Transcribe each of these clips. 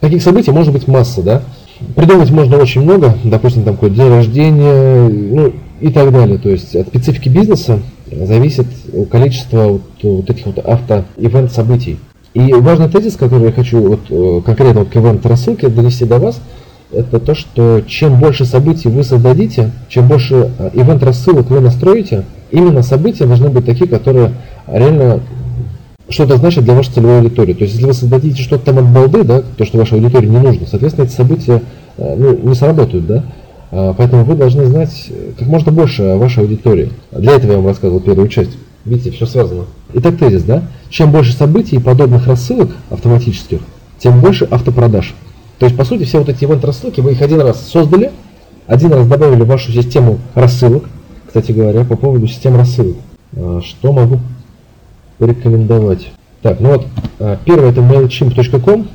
таких событий может быть масса, да. Придумать можно очень много, допустим, там какой день рождения, ну и так далее. То есть от специфики бизнеса зависит количество вот, вот этих вот авто-ивент событий. И важный тезис, который я хочу вот, э, конкретно вот к ивент рассылке донести до вас, это то, что чем больше событий вы создадите, чем больше э, ивент рассылок вы настроите, именно события должны быть такие, которые реально что-то значит для вашей целевой аудитории. То есть, если вы создадите что-то там от балды, да, то, что вашей аудитории не нужно, соответственно, эти события э, ну, не сработают, да. А, поэтому вы должны знать как можно больше о вашей аудитории. Для этого я вам рассказывал первую часть. Видите, все связано. Итак, тезис, да? Чем больше событий и подобных рассылок автоматических, тем больше автопродаж. То есть, по сути, все вот эти ивент-рассылки, вы их один раз создали, один раз добавили в вашу систему рассылок. Кстати говоря, по поводу системы рассылок. А, что могу порекомендовать? Так, ну вот, а, первое это mailchimp.com,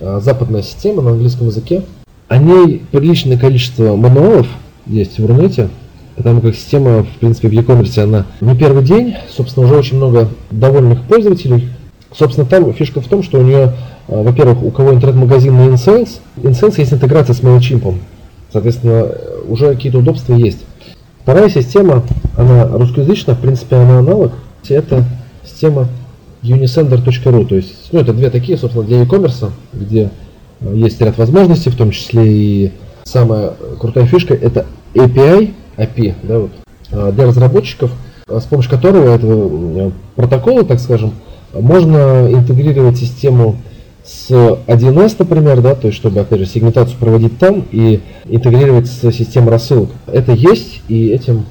а, западная система на английском языке. О ней приличное количество мануалов есть в Рунете, потому как система, в принципе, в e-commerce, она не первый день, собственно, уже очень много довольных пользователей. Собственно, там фишка в том, что у нее а, во-первых, у кого интернет-магазин на InSales, InSales есть интеграция с MailChimp. Соответственно, уже какие-то удобства есть. Вторая система, она русскоязычная, в принципе, она аналог. Это система unisender.ru. То есть, ну, это две такие, собственно, для e-commerce, где а, есть ряд возможностей, в том числе и самая крутая фишка это API, API, да, вот, а, для разработчиков, с помощью которого этого протокола, так скажем, можно интегрировать систему с 1С, например, да, то есть чтобы, опять же, сегментацию проводить там и интегрировать с системой рассылок. Это есть, и этим